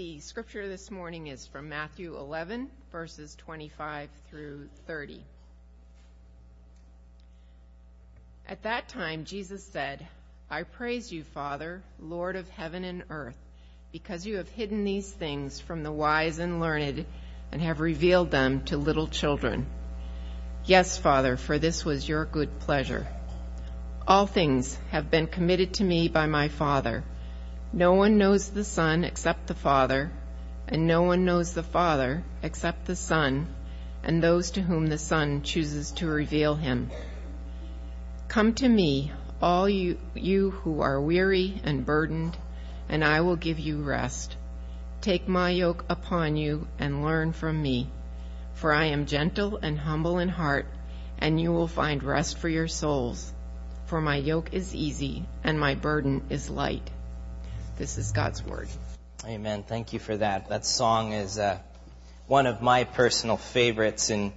The scripture this morning is from Matthew 11, verses 25 through 30. At that time, Jesus said, I praise you, Father, Lord of heaven and earth, because you have hidden these things from the wise and learned and have revealed them to little children. Yes, Father, for this was your good pleasure. All things have been committed to me by my Father. No one knows the Son except the Father, and no one knows the Father except the Son, and those to whom the Son chooses to reveal him. Come to me, all you, you who are weary and burdened, and I will give you rest. Take my yoke upon you and learn from me, for I am gentle and humble in heart, and you will find rest for your souls. For my yoke is easy and my burden is light. This is God's word. Amen. Thank you for that. That song is uh, one of my personal favorites and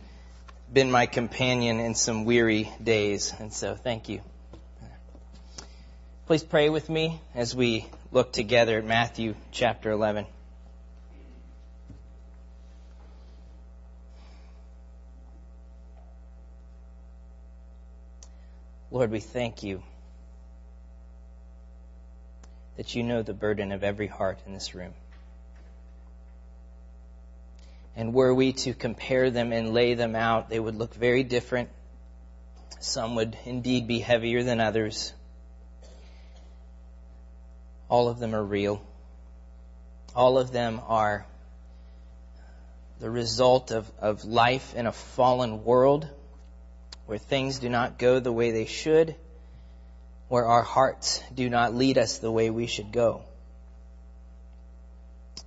been my companion in some weary days. And so thank you. Please pray with me as we look together at Matthew chapter 11. Lord, we thank you that you know the burden of every heart in this room. And were we to compare them and lay them out, they would look very different. Some would indeed be heavier than others. All of them are real. All of them are the result of, of life in a fallen world where things do not go the way they should where our hearts do not lead us the way we should go.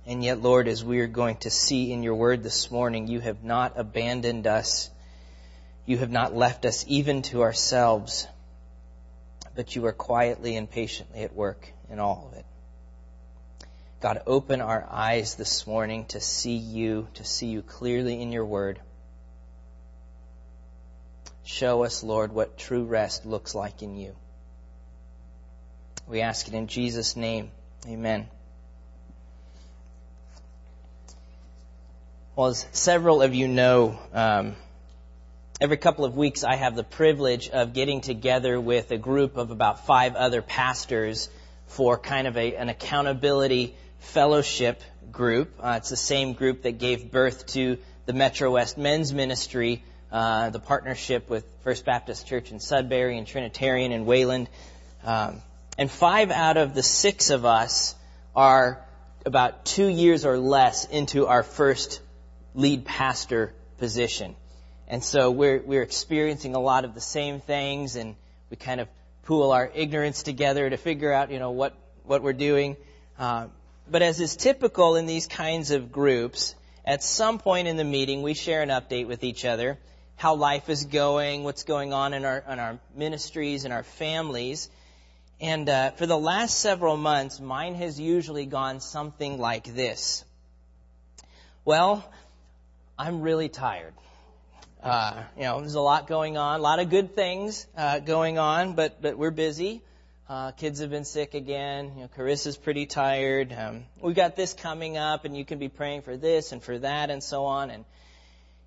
And yet, Lord, as we are going to see in your word this morning, you have not abandoned us. You have not left us even to ourselves, but you are quietly and patiently at work in all of it. God, open our eyes this morning to see you, to see you clearly in your word. Show us, Lord, what true rest looks like in you. We ask it in Jesus' name. Amen. Well, as several of you know, um, every couple of weeks I have the privilege of getting together with a group of about five other pastors for kind of a, an accountability fellowship group. Uh, it's the same group that gave birth to the Metro West Men's Ministry, uh, the partnership with First Baptist Church in Sudbury and Trinitarian in Wayland. Um, and five out of the six of us are about two years or less into our first lead pastor position. And so we're, we're experiencing a lot of the same things and we kind of pool our ignorance together to figure out, you know, what, what we're doing. Uh, but as is typical in these kinds of groups, at some point in the meeting, we share an update with each other, how life is going, what's going on in our, in our ministries and our families. And uh, for the last several months, mine has usually gone something like this. Well, I'm really tired. Uh, you know, there's a lot going on, a lot of good things uh, going on, but but we're busy. Uh, kids have been sick again. You know, Carissa's pretty tired. Um, we've got this coming up, and you can be praying for this and for that and so on. And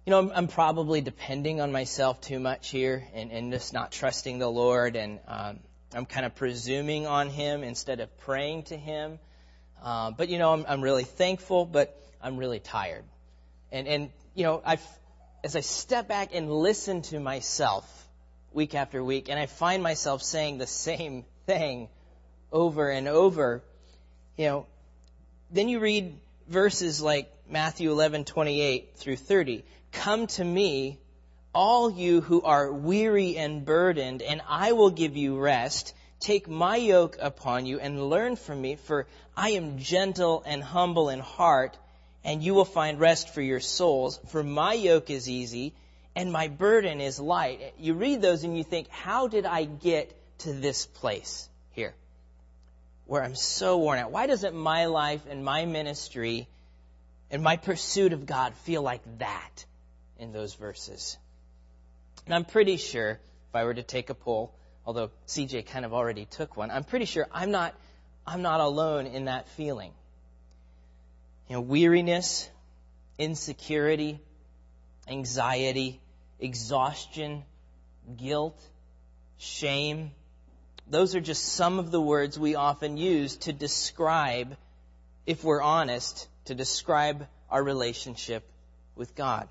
you know, I'm, I'm probably depending on myself too much here, and, and just not trusting the Lord. And um, I'm kind of presuming on Him instead of praying to Him. Uh, but you know, I'm, I'm really thankful, but I'm really tired. And and you know, I as I step back and listen to myself week after week, and I find myself saying the same thing over and over, you know, then you read verses like Matthew 11:28 through 30. Come to me, all you who are weary and burdened, and I will give you rest. Take my yoke upon you and learn from me, for I am gentle and humble in heart, and you will find rest for your souls. For my yoke is easy and my burden is light. You read those and you think, how did I get to this place here where I'm so worn out? Why doesn't my life and my ministry and my pursuit of God feel like that in those verses? And I'm pretty sure, if I were to take a poll, although CJ kind of already took one, I'm pretty sure I'm not, I'm not alone in that feeling. You know, weariness, insecurity, anxiety, exhaustion, guilt, shame. Those are just some of the words we often use to describe, if we're honest, to describe our relationship with God.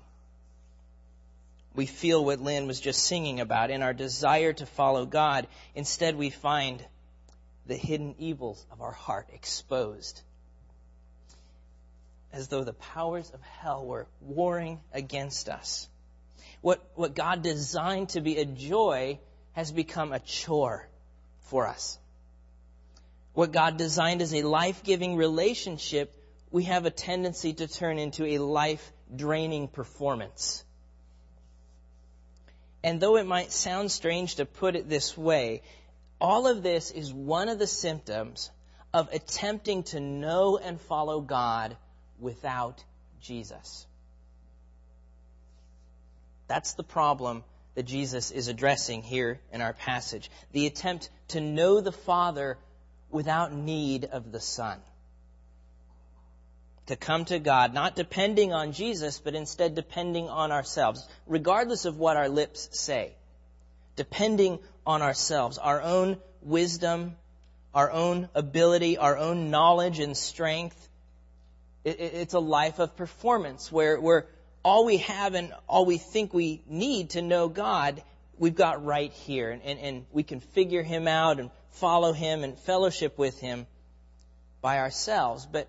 We feel what Lynn was just singing about in our desire to follow God. Instead, we find the hidden evils of our heart exposed. As though the powers of hell were warring against us. What, what God designed to be a joy has become a chore for us. What God designed as a life giving relationship, we have a tendency to turn into a life draining performance. And though it might sound strange to put it this way, all of this is one of the symptoms of attempting to know and follow God without Jesus. That's the problem that Jesus is addressing here in our passage. The attempt to know the Father without need of the Son. To come to God, not depending on Jesus, but instead depending on ourselves, regardless of what our lips say. Depending on ourselves, our own wisdom, our own ability, our own knowledge and strength. it's a life of performance where, where all we have and all we think we need to know God, we've got right here. And, and, and we can figure Him out and follow Him and fellowship with Him by ourselves. But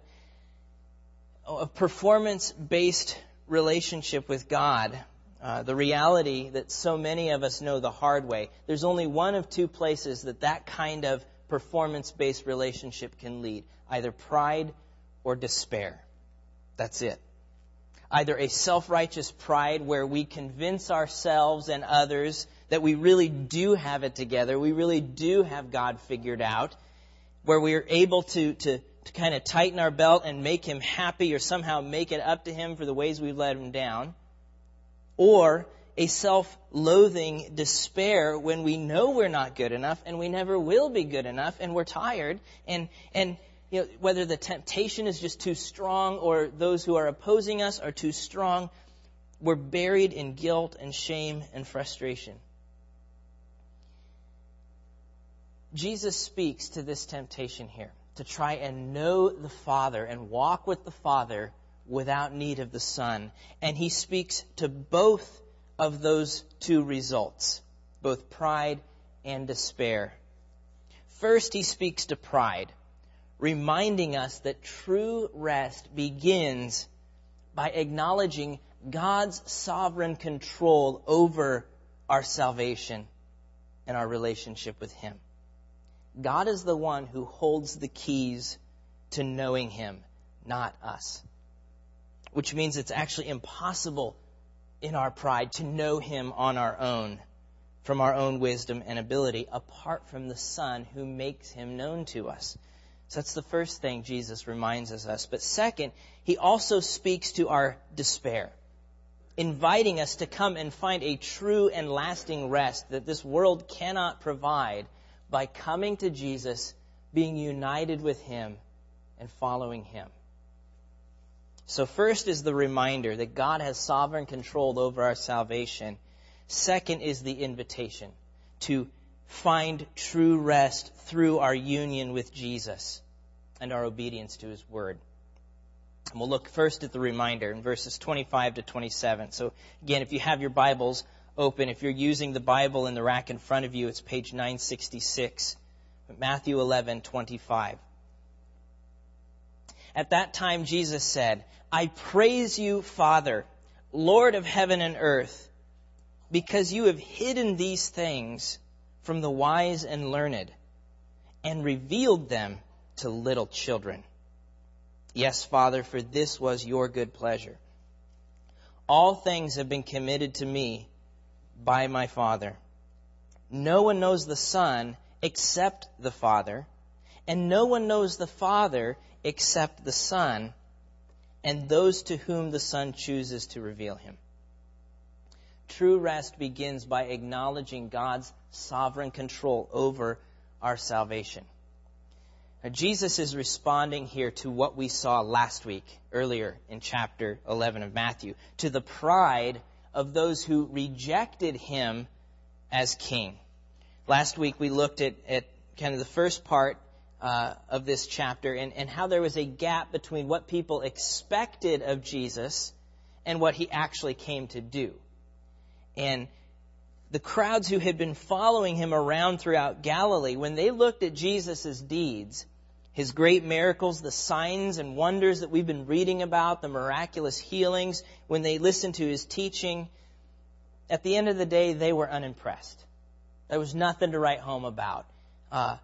a performance based relationship with God, uh, the reality that so many of us know the hard way, there's only one of two places that that kind of performance based relationship can lead either pride or despair. That's it either a self-righteous pride where we convince ourselves and others that we really do have it together, we really do have God figured out, where we are able to, to, to kind of tighten our belt and make him happy or somehow make it up to him for the ways we've let him down, or a self-loathing despair when we know we're not good enough and we never will be good enough and we're tired and, and you know, whether the temptation is just too strong or those who are opposing us are too strong, we're buried in guilt and shame and frustration. Jesus speaks to this temptation here to try and know the Father and walk with the Father without need of the Son. And he speaks to both of those two results, both pride and despair. First, he speaks to pride reminding us that true rest begins by acknowledging God's sovereign control over our salvation and our relationship with Him. God is the one who holds the keys to knowing Him, not us. Which means it's actually impossible in our pride to know Him on our own, from our own wisdom and ability, apart from the Son who makes Him known to us. So that's the first thing Jesus reminds us. But second, he also speaks to our despair, inviting us to come and find a true and lasting rest that this world cannot provide by coming to Jesus, being united with him, and following him. So first is the reminder that God has sovereign control over our salvation. Second is the invitation to find true rest through our union with Jesus and our obedience to his word. And we'll look first at the reminder in verses 25 to 27. So again, if you have your Bibles open, if you're using the Bible in the rack in front of you, it's page 966. Matthew 11:25. At that time Jesus said, "I praise you, Father, Lord of heaven and earth, because you have hidden these things from the wise and learned and revealed them to little children. Yes, Father, for this was your good pleasure. All things have been committed to me by my Father. No one knows the Son except the Father, and no one knows the Father except the Son, and those to whom the Son chooses to reveal him. True rest begins by acknowledging God's sovereign control over our salvation. Now, Jesus is responding here to what we saw last week, earlier in chapter 11 of Matthew, to the pride of those who rejected him as king. Last week we looked at, at kind of the first part uh, of this chapter and, and how there was a gap between what people expected of Jesus and what he actually came to do. And the crowds who had been following him around throughout Galilee, when they looked at Jesus' deeds, his great miracles, the signs and wonders that we've been reading about, the miraculous healings, when they listened to his teaching, at the end of the day, they were unimpressed. There was nothing to write home about. Uh,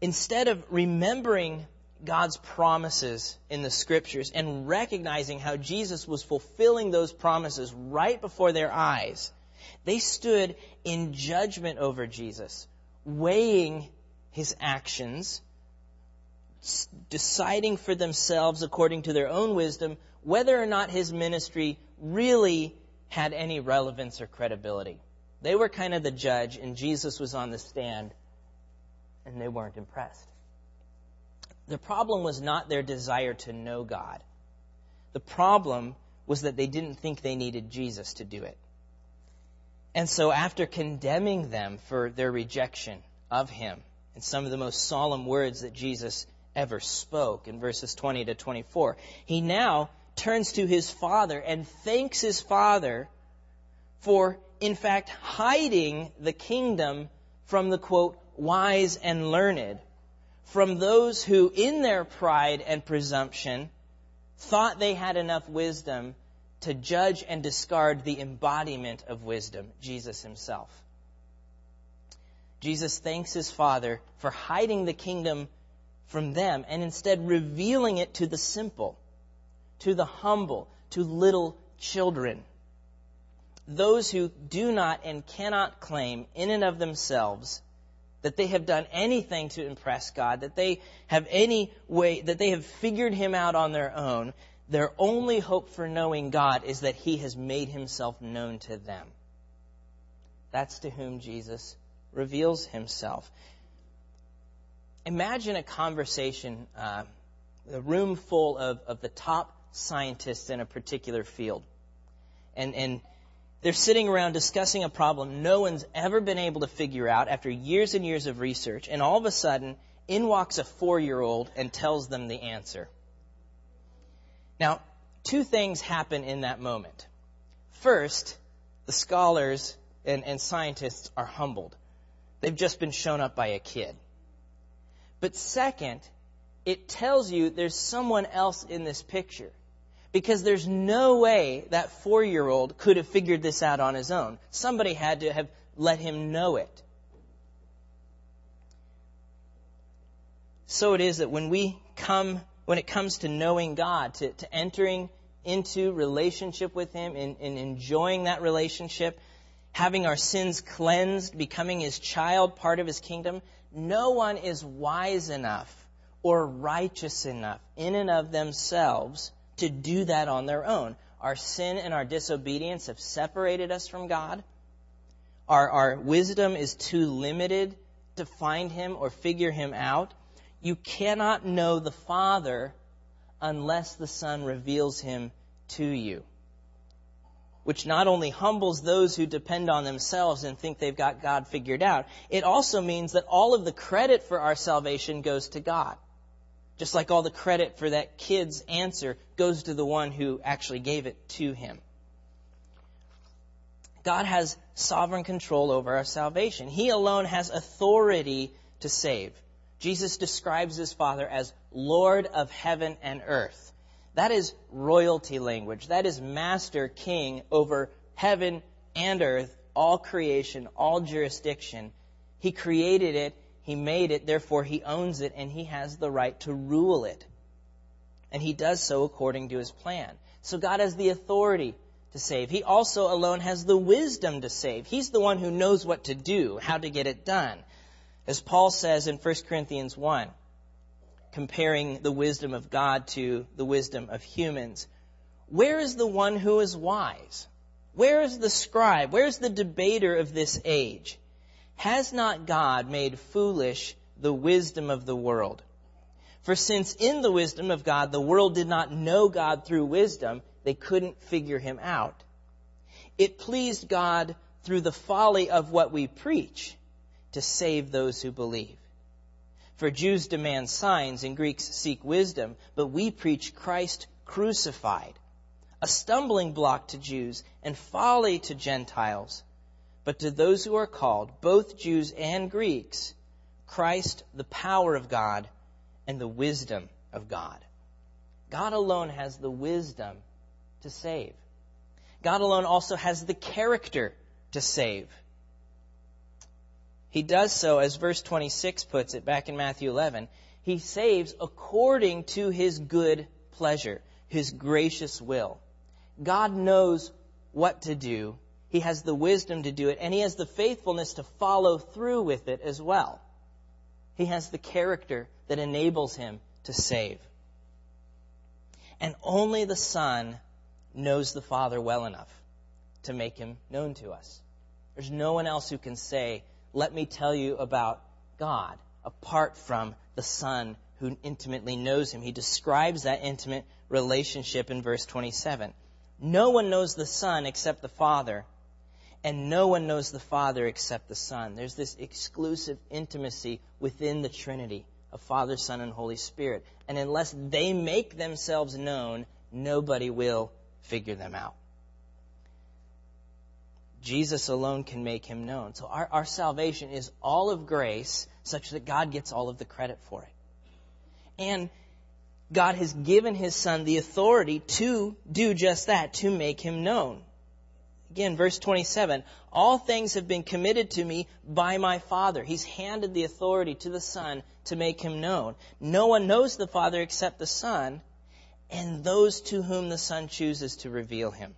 instead of remembering God's promises in the scriptures and recognizing how Jesus was fulfilling those promises right before their eyes, they stood in judgment over Jesus, weighing his actions, deciding for themselves according to their own wisdom whether or not his ministry really had any relevance or credibility. They were kind of the judge, and Jesus was on the stand, and they weren't impressed. The problem was not their desire to know God. The problem was that they didn't think they needed Jesus to do it. And so, after condemning them for their rejection of Him, and some of the most solemn words that Jesus ever spoke in verses 20 to 24, He now turns to His Father and thanks His Father for, in fact, hiding the kingdom from the quote, wise and learned, from those who, in their pride and presumption, thought they had enough wisdom to judge and discard the embodiment of wisdom, Jesus himself. Jesus thanks his Father for hiding the kingdom from them and instead revealing it to the simple, to the humble, to little children. Those who do not and cannot claim in and of themselves that they have done anything to impress God, that they have any way, that they have figured Him out on their own, their only hope for knowing God is that He has made Himself known to them. That's to whom Jesus reveals Himself. Imagine a conversation, uh, a room full of, of the top scientists in a particular field. And, and they're sitting around discussing a problem no one's ever been able to figure out after years and years of research, and all of a sudden, in walks a four year old and tells them the answer. Now, two things happen in that moment. First, the scholars and, and scientists are humbled. They've just been shown up by a kid. But second, it tells you there's someone else in this picture because there's no way that four year old could have figured this out on his own. Somebody had to have let him know it. So it is that when we come, when it comes to knowing God, to, to entering into relationship with Him and, and enjoying that relationship, having our sins cleansed, becoming His child, part of His kingdom, no one is wise enough or righteous enough in and of themselves to do that on their own. Our sin and our disobedience have separated us from God. Our, our wisdom is too limited to find Him or figure Him out. You cannot know the Father unless the Son reveals Him to you. Which not only humbles those who depend on themselves and think they've got God figured out, it also means that all of the credit for our salvation goes to God. Just like all the credit for that kid's answer goes to the one who actually gave it to him. God has sovereign control over our salvation. He alone has authority to save. Jesus describes his Father as Lord of heaven and earth. That is royalty language. That is master king over heaven and earth, all creation, all jurisdiction. He created it he made it, therefore he owns it, and he has the right to rule it. And he does so according to his plan. So God has the authority to save. He also alone has the wisdom to save. He's the one who knows what to do, how to get it done. As Paul says in 1 Corinthians 1, comparing the wisdom of God to the wisdom of humans, where is the one who is wise? Where is the scribe? Where is the debater of this age? Has not God made foolish the wisdom of the world. For since in the wisdom of God the world did not know God through wisdom, they couldn't figure him out. It pleased God through the folly of what we preach to save those who believe. For Jews demand signs and Greeks seek wisdom, but we preach Christ crucified, a stumbling block to Jews and folly to Gentiles. But to those who are called, both Jews and Greeks, Christ, the power of God and the wisdom of God. God alone has the wisdom to save. God alone also has the character to save. He does so, as verse 26 puts it back in Matthew 11. He saves according to his good pleasure, his gracious will. God knows what to do. He has the wisdom to do it, and he has the faithfulness to follow through with it as well. He has the character that enables him to save. And only the Son knows the Father well enough to make him known to us. There's no one else who can say, let me tell you about God apart from the Son who intimately knows him. He describes that intimate relationship in verse 27. No one knows the Son except the Father, and no one knows the Father except the Son. There's this exclusive intimacy within the Trinity of Father, Son, and Holy Spirit. And unless they make themselves known, nobody will figure them out. Jesus alone can make him known. So our, our salvation is all of grace, such that God gets all of the credit for it. And God has given his son the authority to do just that, to make him known. Again, verse 27, all things have been committed to me by my Father. He's handed the authority to the Son to make him known. No one knows the Father except the Son, and those to whom the Son chooses to reveal him.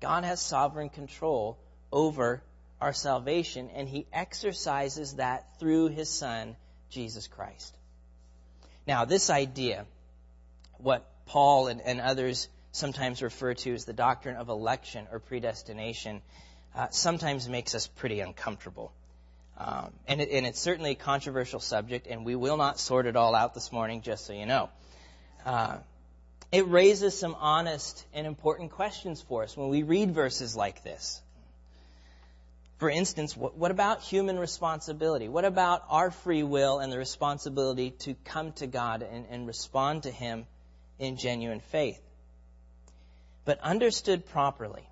God has sovereign control over our salvation, and He exercises that through His Son, Jesus Christ. Now, this idea, what Paul and, and others sometimes refer to as the doctrine of election or predestination, uh, sometimes makes us pretty uncomfortable. Um, and, it, and, it's certainly a controversial subject, and we will not sort it all out this morning, just so you know. Uh, it raises some honest and important questions for us when we read verses like this. For instance, what, what, about human responsibility? What about our free will and the responsibility to come to God and, and respond to Him in genuine faith? But understood properly,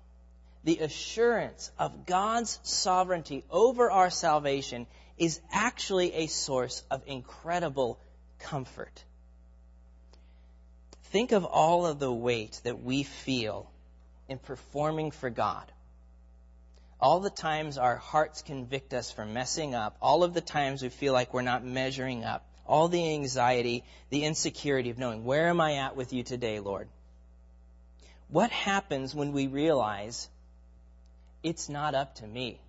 the assurance of God's sovereignty over our salvation is actually a source of incredible comfort. Think of all of the weight that we feel in performing for God. All the times our hearts convict us for messing up, all of the times we feel like we're not measuring up, all the anxiety, the insecurity of knowing, where am I at with you today, Lord? What happens when we realize it's not up to me?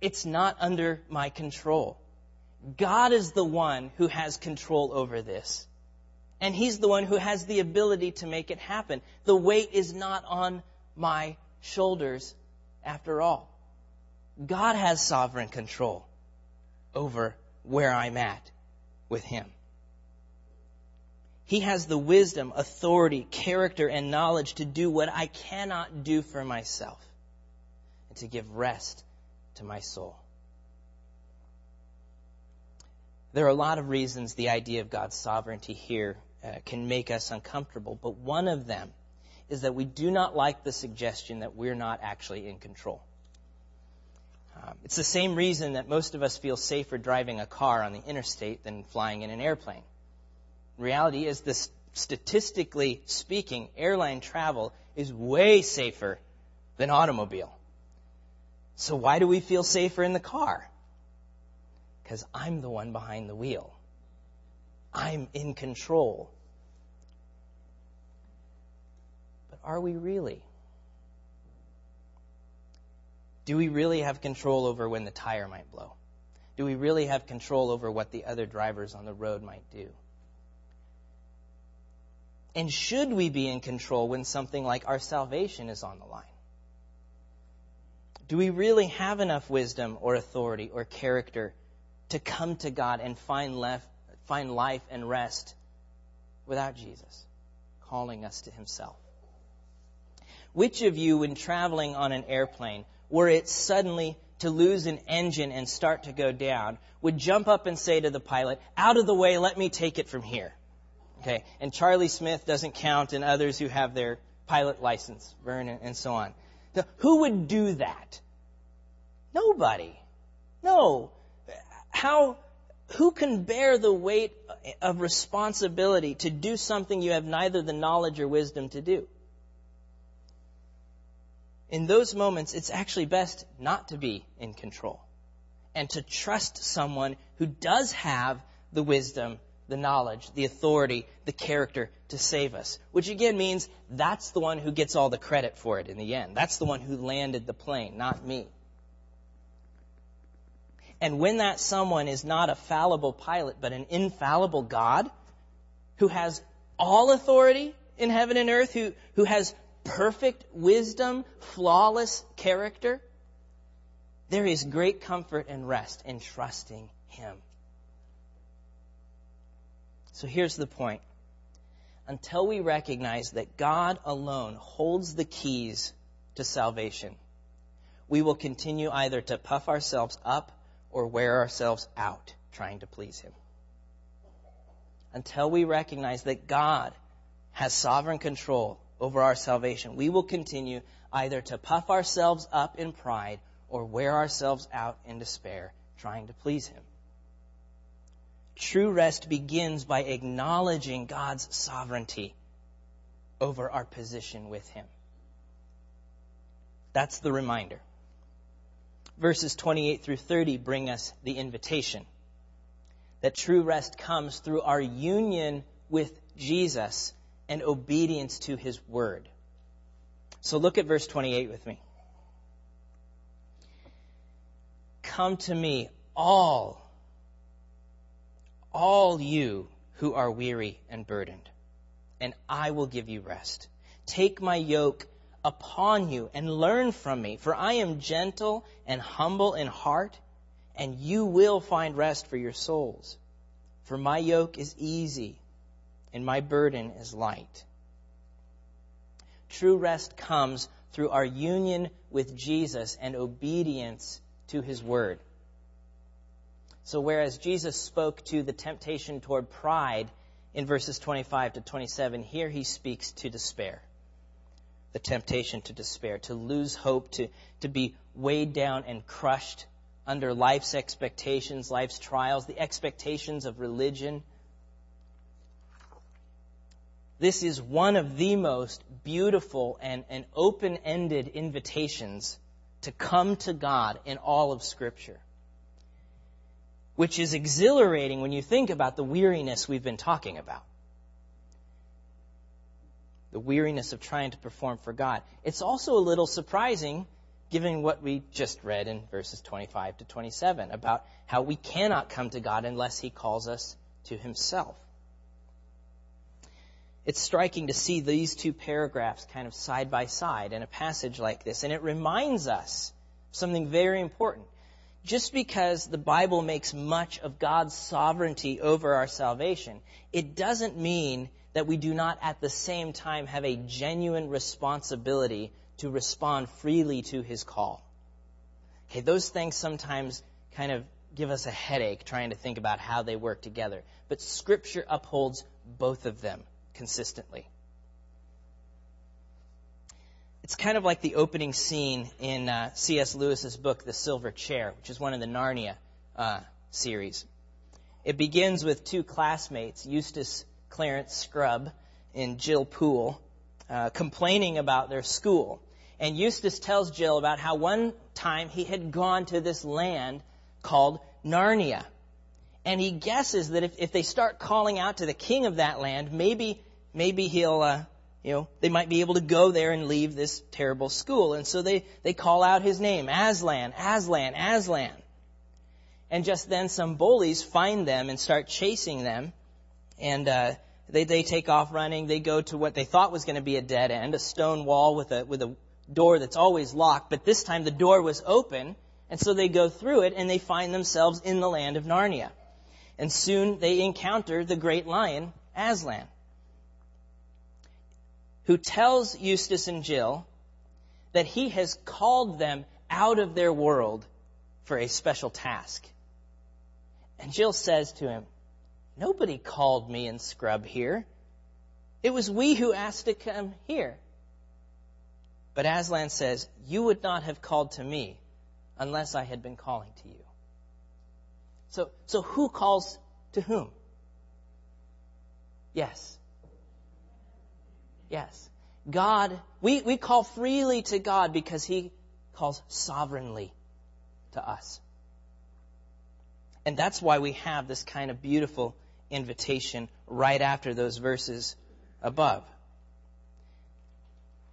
It's not under my control. God is the one who has control over this. And He's the one who has the ability to make it happen. The weight is not on my shoulders after all. God has sovereign control over where I'm at with Him. He has the wisdom, authority, character, and knowledge to do what I cannot do for myself and to give rest to my soul. There are a lot of reasons the idea of God's sovereignty here uh, can make us uncomfortable, but one of them is that we do not like the suggestion that we're not actually in control. Um, it's the same reason that most of us feel safer driving a car on the interstate than flying in an airplane. reality is this statistically speaking, airline travel is way safer than automobile. So why do we feel safer in the car? Because I'm the one behind the wheel. I'm in control. But are we really? Do we really have control over when the tire might blow? Do we really have control over what the other drivers on the road might do? And should we be in control when something like our salvation is on the line? Do we really have enough wisdom or authority or character to come to God and find, left, find life and rest without Jesus calling us to himself. Which of you, when traveling on an airplane, were it suddenly to lose an engine and start to go down, would jump up and say to the pilot, out of the way, let me take it from here? Okay, and Charlie Smith doesn't count and others who have their pilot license, Vernon, and so on. Who would do that? Nobody. No. How, who can bear the weight of responsibility to do something you have neither the knowledge or wisdom to do? In those moments, it's actually best not to be in control and to trust someone who does have the wisdom, the knowledge, the authority, the character to save us. Which again means that's the one who gets all the credit for it in the end. That's the one who landed the plane, not me. And when that someone is not a fallible pilot, but an infallible God who has all authority in heaven and earth, who, who has perfect wisdom, flawless character, there is great comfort and rest in trusting Him. So here's the point. Until we recognize that God alone holds the keys to salvation, we will continue either to puff ourselves up or wear ourselves out trying to please Him. Until we recognize that God has sovereign control over our salvation, we will continue either to puff ourselves up in pride or wear ourselves out in despair trying to please Him. True rest begins by acknowledging God's sovereignty over our position with Him. That's the reminder verses 28 through 30 bring us the invitation that true rest comes through our union with Jesus and obedience to his word. So look at verse 28 with me. Come to me, all, all you who are weary and burdened, and I will give you rest. Take my yoke upon you and learn from me, for I am gentle and humble in heart, and you will find rest for your souls. For my yoke is easy and my burden is light. True rest comes through our union with Jesus and obedience to his word. So whereas Jesus spoke to the temptation toward pride in verses 25 to 27, here he speaks to despair the temptation to despair, to lose hope, to, to be weighed down and crushed under life's expectations, life's trials, the expectations of religion. This is one of the most beautiful and, and open ended invitations to come to God in all of Scripture, which is exhilarating when you think about the weariness we've been talking about the weariness of trying to perform for God. It's also a little surprising given what we just read in verses 25 to 27 about how we cannot come to God unless He calls us to Himself. It's striking to see these two paragraphs kind of side by side in a passage like this, and it reminds us something very important. Just because the Bible makes much of God's sovereignty over our salvation, it doesn't mean that we do not at the same time have a genuine responsibility to respond freely to his call. Okay, those things sometimes kind of give us a headache trying to think about how they work together. But Scripture upholds both of them consistently. It's kind of like the opening scene in uh, C.S. Lewis's book, The Silver Chair, which is one of the Narnia uh, series. It begins with two classmates, Eustace Clarence Scrubb and Jill Pole, uh, complaining about their school. And Eustace tells Jill about how one time he had gone to this land called Narnia. And he guesses that if, if they start calling out to the king of that land, maybe, maybe he'll, uh, you know, they might be able to go there and leave this terrible school. And so they, they call out his name, Aslan, Aslan, Aslan. And just then some bullies find them and start chasing them. And uh, they, they take off running. They go to what they thought was going to be a dead end, a stone wall with a, with a door that's always locked. But this time the door was open, And so they go through it and they find themselves in the land of Narnia. And soon they encounter the great lion, Aslan, who tells Eustace and Jill that he has called them out of their world for a special task. And Jill says to him, Nobody called me and Scrubb here. It was we who asked to come here. But Aslan says, You would not have called to me unless I had been calling to you. So, so who calls to whom? Yes. Yes. God, we, we call freely to God because He calls sovereignly to us. And that's why we have this kind of beautiful invitation right after those verses above.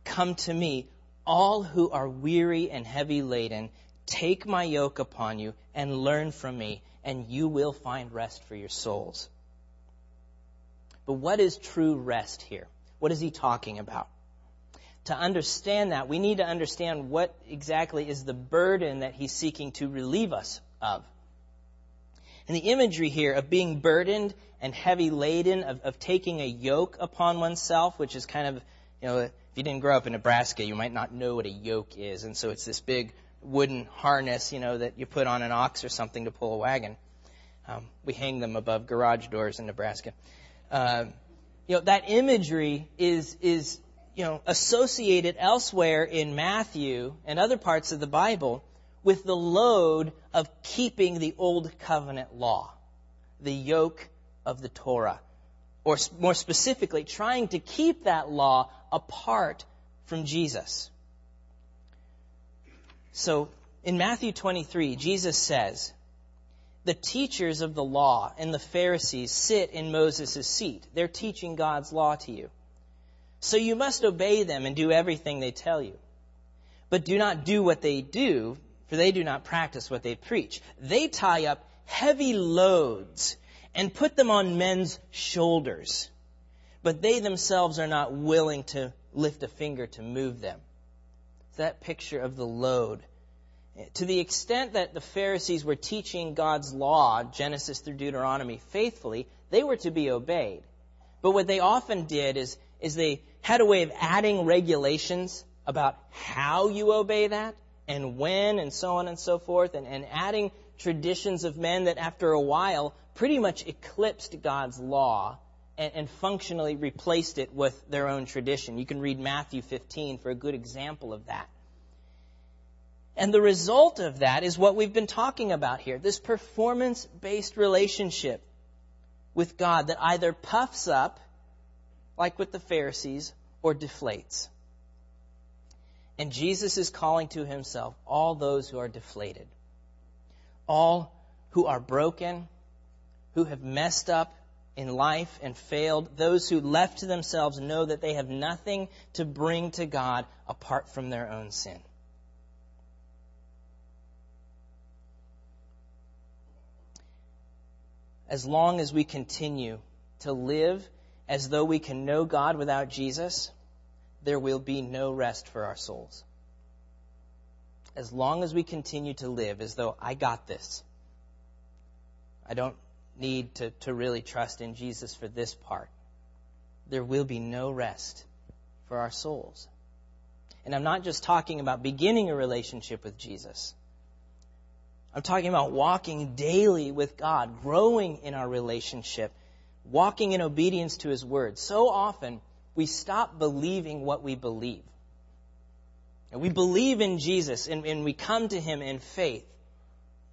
Come to me, all who are weary and heavy laden, take my yoke upon you and learn from me, and you will find rest for your souls. But what is true rest here? What is he talking about? To understand that, we need to understand what exactly is the burden that he's seeking to relieve us of. And the imagery here of being burdened and heavy laden, of, of taking a yoke upon oneself, which is kind of, you know, if you didn't grow up in Nebraska, you might not know what a yoke is. And so it's this big wooden harness, you know, that you put on an ox or something to pull a wagon. Um, we hang them above garage doors in Nebraska. Uh, you know, that imagery is, is, you know, associated elsewhere in Matthew and other parts of the Bible with the load of keeping the old covenant law, the yoke of the Torah, or more specifically, trying to keep that law apart from Jesus. So, in Matthew 23, Jesus says, the teachers of the law and the Pharisees sit in Moses' seat. They're teaching God's law to you. So you must obey them and do everything they tell you. But do not do what they do, for they do not practice what they preach. They tie up heavy loads and put them on men's shoulders, but they themselves are not willing to lift a finger to move them. It's that picture of the load. To the extent that the Pharisees were teaching God's law, Genesis through Deuteronomy, faithfully, they were to be obeyed. But what they often did is, is they had a way of adding regulations about how you obey that and when and so on and so forth, and, and adding traditions of men that after a while pretty much eclipsed God's law and, and functionally replaced it with their own tradition. You can read Matthew 15 for a good example of that. And the result of that is what we've been talking about here this performance based relationship with God that either puffs up, like with the Pharisees, or deflates. And Jesus is calling to himself all those who are deflated, all who are broken, who have messed up in life and failed, those who left to themselves know that they have nothing to bring to God apart from their own sin. As long as we continue to live as though we can know God without Jesus, there will be no rest for our souls. As long as we continue to live as though I got this, I don't need to, to really trust in Jesus for this part, there will be no rest for our souls. And I'm not just talking about beginning a relationship with Jesus. I'm talking about walking daily with God, growing in our relationship, walking in obedience to His Word. So often, we stop believing what we believe. And we believe in Jesus and, and we come to Him in faith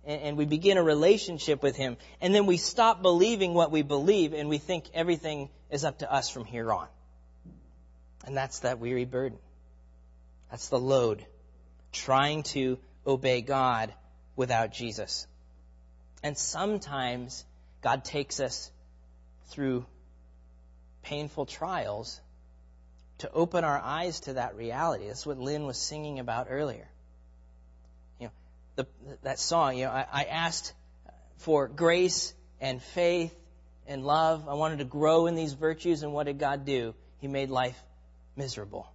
and, and we begin a relationship with Him. And then we stop believing what we believe and we think everything is up to us from here on. And that's that weary burden. That's the load. Trying to obey God without Jesus. And sometimes God takes us through painful trials to open our eyes to that reality. That's what Lynn was singing about earlier. You know, the, that song, you know, I, I asked for grace and faith and love. I wanted to grow in these virtues, and what did God do? He made life miserable.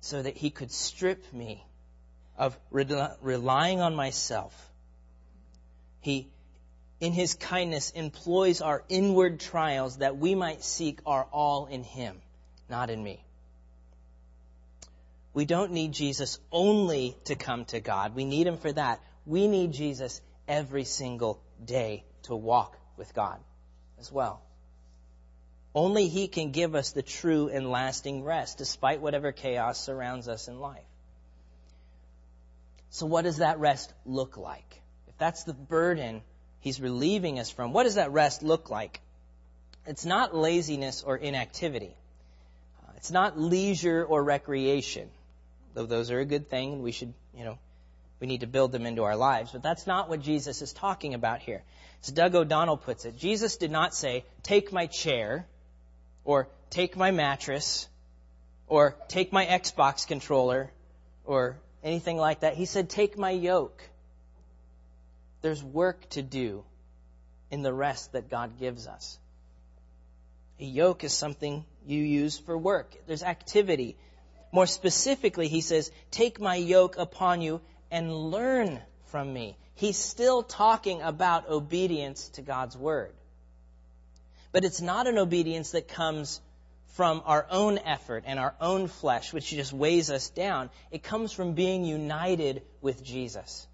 So that He could strip me of relying on myself, he, in his kindness, employs our inward trials that we might seek our all in him, not in me. We don't need Jesus only to come to God. We need him for that. We need Jesus every single day to walk with God as well. Only He can give us the true and lasting rest despite whatever chaos surrounds us in life. So what does that rest look like? If that's the burden He's relieving us from, what does that rest look like? It's not laziness or inactivity. It's not leisure or recreation, though those are a good thing. We should, you know, we need to build them into our lives. But that's not what Jesus is talking about here. As Doug O'Donnell puts it, Jesus did not say, take my chair, or take my mattress, or take my Xbox controller, or anything like that. He said, take my yoke. There's work to do in the rest that God gives us. A yoke is something you use for work. There's activity. More specifically, he says, take my yoke upon you and learn from me. He's still talking about obedience to God's word. But it's not an obedience that comes from our own effort and our own flesh, which just weighs us down. It comes from being united with Jesus.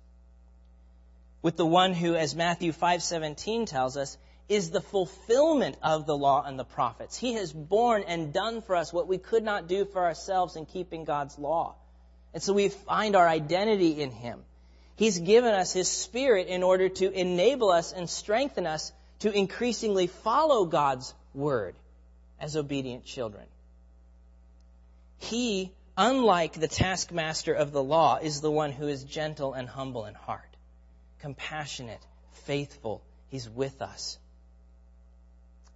With the one who, as Matthew 5:17 tells us, is the fulfillment of the law and the prophets. He has borne and done for us what we could not do for ourselves in keeping God's law. And so we find our identity in Him. He's given us His Spirit in order to enable us and strengthen us to increasingly follow God's Word as obedient children. He, unlike the taskmaster of the law, is the one who is gentle and humble in heart, compassionate, faithful. He's with us.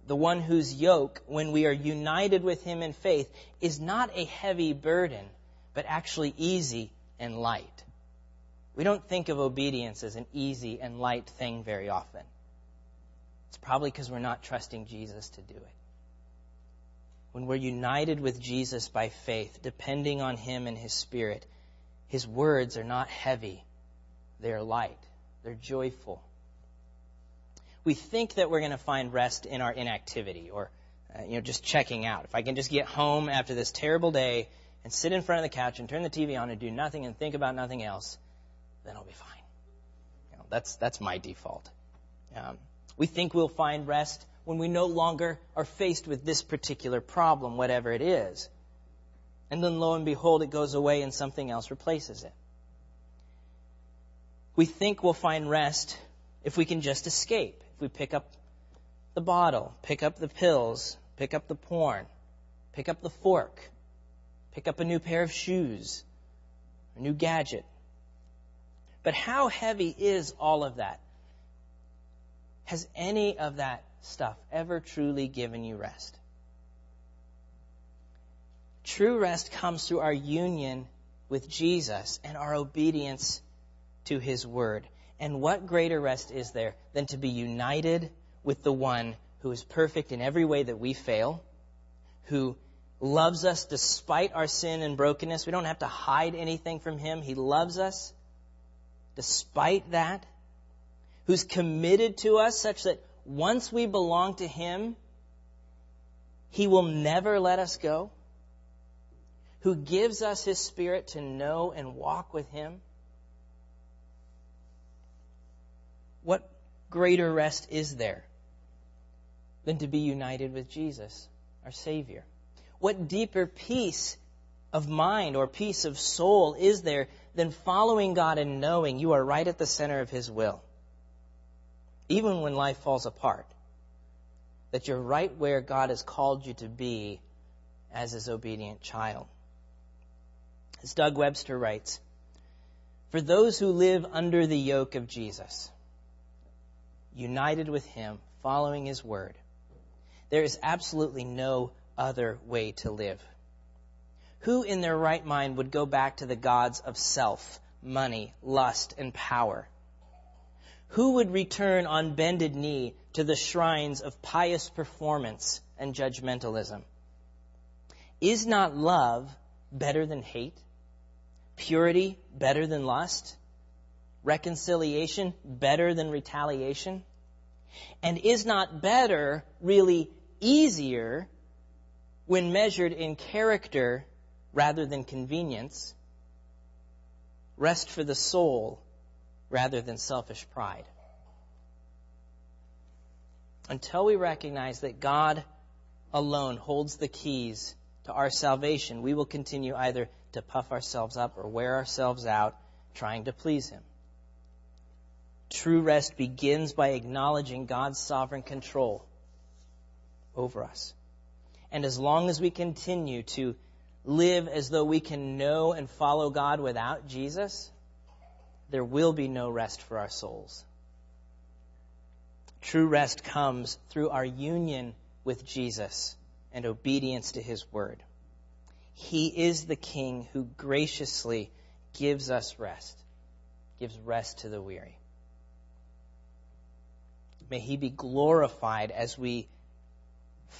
The one whose yoke, when we are united with Him in faith, is not a heavy burden, but actually easy and light. We don't think of obedience as an easy and light thing very often. It's probably because we're not trusting Jesus to do it. When we're united with Jesus by faith, depending on Him and His Spirit, His words are not heavy. They're light. They're joyful. We think that we're going to find rest in our inactivity or, uh, you know, just checking out. If I can just get home after this terrible day and sit in front of the couch and turn the TV on and do nothing and think about nothing else, then I'll be fine. You know, that's that's my default. Um, we think we'll find rest when we no longer are faced with this particular problem, whatever it is. And then lo and behold, it goes away and something else replaces it. We think we'll find rest if we can just escape. We pick up the bottle, pick up the pills, pick up the porn, pick up the fork, pick up a new pair of shoes, a new gadget. But how heavy is all of that? Has any of that stuff ever truly given you rest? True rest comes through our union with Jesus and our obedience to His Word. And what greater rest is there than to be united with the one who is perfect in every way that we fail, who loves us despite our sin and brokenness. We don't have to hide anything from Him. He loves us despite that. Who's committed to us such that once we belong to Him, He will never let us go. Who gives us His Spirit to know and walk with Him. What greater rest is there than to be united with Jesus, our Savior? What deeper peace of mind or peace of soul is there than following God and knowing you are right at the center of His will? Even when life falls apart, that you're right where God has called you to be as His obedient child. As Doug Webster writes, for those who live under the yoke of Jesus, united with Him, following His word, there is absolutely no other way to live. Who in their right mind would go back to the gods of self, money, lust, and power? Who would return on bended knee to the shrines of pious performance and judgmentalism? Is not love better than hate? purity better than lust? Reconciliation better than retaliation? And is not better really easier when measured in character rather than convenience? Rest for the soul rather than selfish pride. Until we recognize that God alone holds the keys to our salvation, we will continue either to puff ourselves up or wear ourselves out trying to please Him. True rest begins by acknowledging God's sovereign control over us. And as long as we continue to live as though we can know and follow God without Jesus, there will be no rest for our souls. True rest comes through our union with Jesus and obedience to his word. He is the King who graciously gives us rest, gives rest to the weary. May he be glorified as we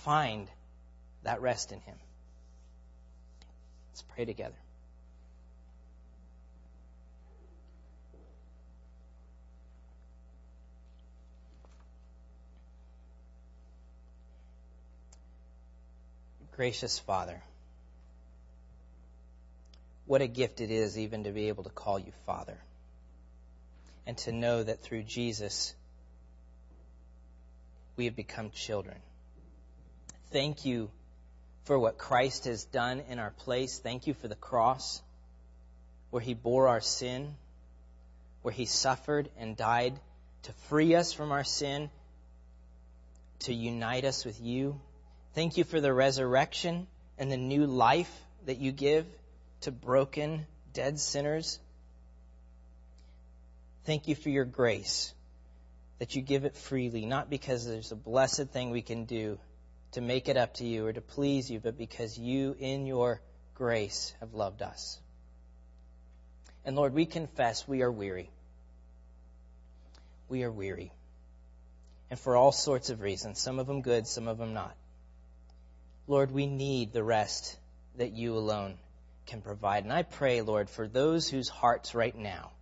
find that rest in him. Let's pray together. Gracious Father, what a gift it is even to be able to call you Father and to know that through Jesus we have become children. Thank you for what Christ has done in our place. Thank you for the cross where he bore our sin, where he suffered and died to free us from our sin, to unite us with you. Thank you for the resurrection and the new life that you give to broken, dead sinners. Thank you for your grace, that you give it freely, not because there's a blessed thing we can do to make it up to you or to please you, but because you, in your grace, have loved us. And Lord, we confess we are weary. We are weary. And for all sorts of reasons, some of them good, some of them not. Lord, we need the rest that you alone can provide. And I pray, Lord, for those whose hearts right now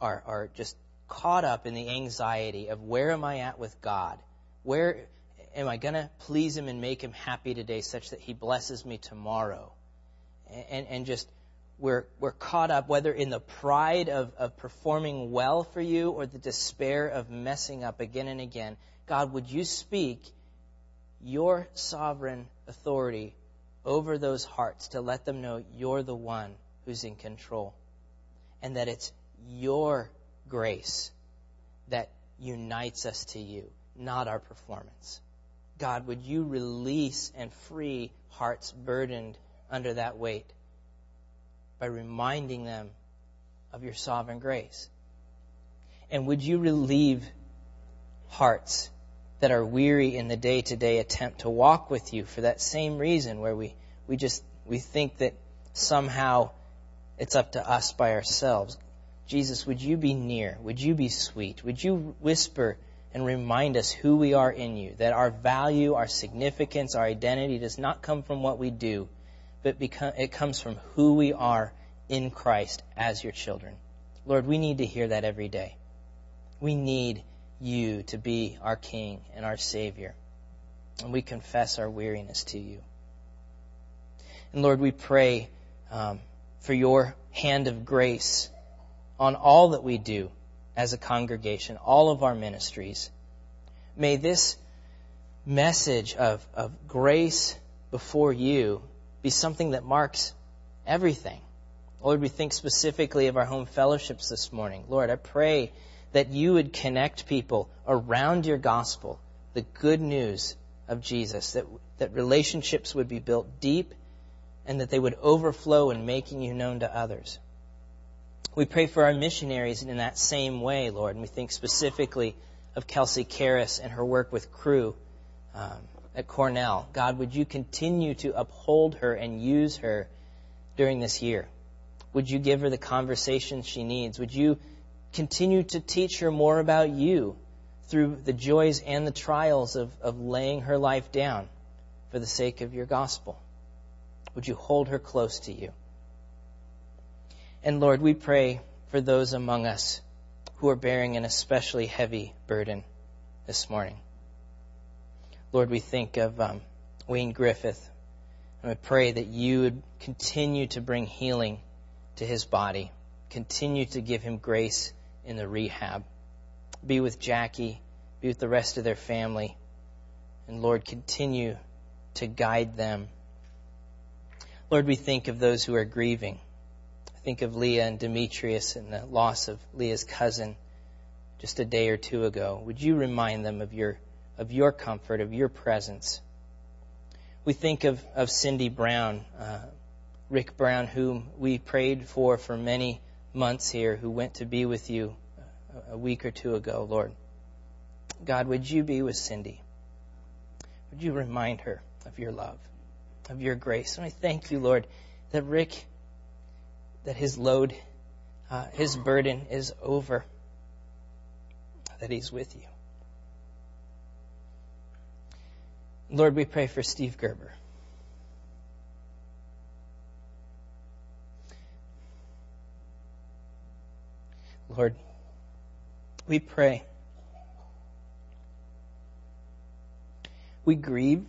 are, are just caught up in the anxiety of where am I at with God? Where am I going to please Him and make Him happy today such that He blesses me tomorrow? And, and just we're, we're caught up whether in the pride of, of performing well for you or the despair of messing up again and again. God, would you speak your sovereign authority over those hearts to let them know you're the one who's in control and that it's your grace that unites us to you, not our performance. God, would you release and free hearts burdened under that weight by reminding them of your sovereign grace? And would you relieve hearts that are weary in the day to day attempt to walk with you for that same reason where we, we just we think that somehow it's up to us by ourselves. Jesus, would you be near? Would you be sweet? Would you whisper and remind us who we are in you? That our value, our significance, our identity does not come from what we do, but it comes from who we are in Christ as your children. Lord, we need to hear that every day. We need you to be our King and our Savior. And we confess our weariness to you. And Lord, we pray um, for your hand of grace on all that we do as a congregation, all of our ministries. May this message of, of grace before you be something that marks everything. Lord, we think specifically of our home fellowships this morning. Lord, I pray that you would connect people around your gospel, the good news of Jesus, that, that relationships would be built deep and that they would overflow in making you known to others. We pray for our missionaries in that same way, Lord, and we think specifically of Kelsey Karras and her work with Cru um, at Cornell. God, would you continue to uphold her and use her during this year? Would you give her the conversations she needs? Would you continue to teach her more about you through the joys and the trials of, of laying her life down for the sake of your gospel? Would you hold her close to you? And Lord, we pray for those among us who are bearing an especially heavy burden this morning. Lord, we think of um, Wayne Griffith, and we pray that you would continue to bring healing to his body, continue to give him grace in the rehab. Be with Jackie, be with the rest of their family, and Lord, continue to guide them. Lord, we think of those who are grieving. Think of Leah and Demetrius and the loss of Leah's cousin just a day or two ago. Would you remind them of your, of your comfort, of your presence? We think of, of Cindy Brown, uh, Rick Brown, whom we prayed for for many months here, who went to be with you a week or two ago, Lord. God, would you be with Cindy? Would you remind her of your love, of your grace? And I thank you, Lord, that Rick that his load, uh, his burden is over, that he's with you. Lord, we pray for Steve Gerber. Lord, we pray. We grieve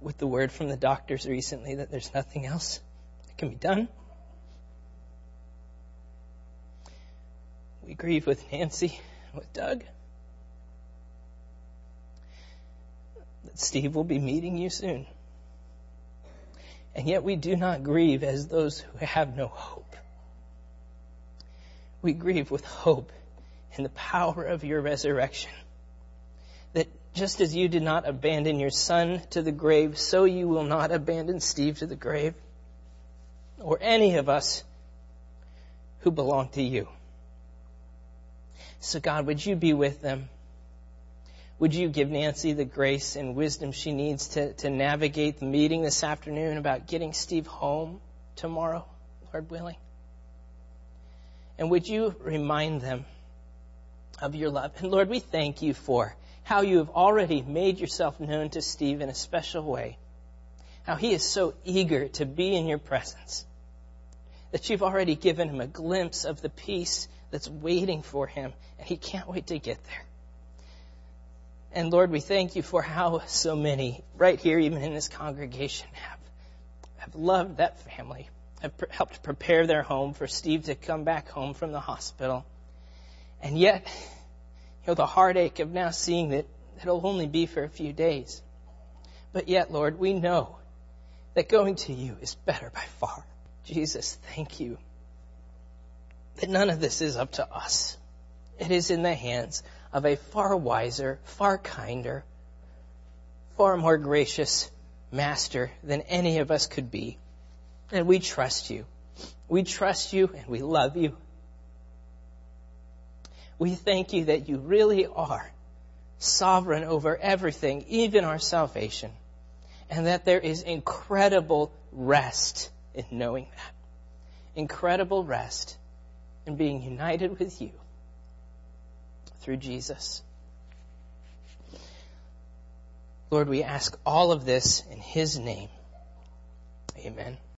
with the word from the doctors recently that there's nothing else that can be done. We grieve with Nancy, with Doug. That Steve will be meeting you soon. And yet we do not grieve as those who have no hope. We grieve with hope in the power of your resurrection. That just as you did not abandon your son to the grave, so you will not abandon Steve to the grave, or any of us who belong to you. So, God, would you be with them? Would you give Nancy the grace and wisdom she needs to, to navigate the meeting this afternoon about getting Steve home tomorrow, Lord willing? And would you remind them of your love? And Lord, we thank you for how you have already made yourself known to Steve in a special way. How he is so eager to be in your presence. That you've already given him a glimpse of the peace that's waiting for him, and he can't wait to get there. And Lord, we thank you for how so many, right here, even in this congregation, have, have loved that family, have pr- helped prepare their home for Steve to come back home from the hospital. And yet, you know, the heartache of now seeing that it'll only be for a few days. But yet, Lord, we know that going to you is better by far. Jesus, thank you that none of this is up to us. It is in the hands of a far wiser, far kinder, far more gracious master than any of us could be. And we trust you. We trust you and we love you. We thank you that you really are sovereign over everything, even our salvation, and that there is incredible rest in knowing that. Incredible rest and being united with you through Jesus. Lord, we ask all of this in His name. Amen.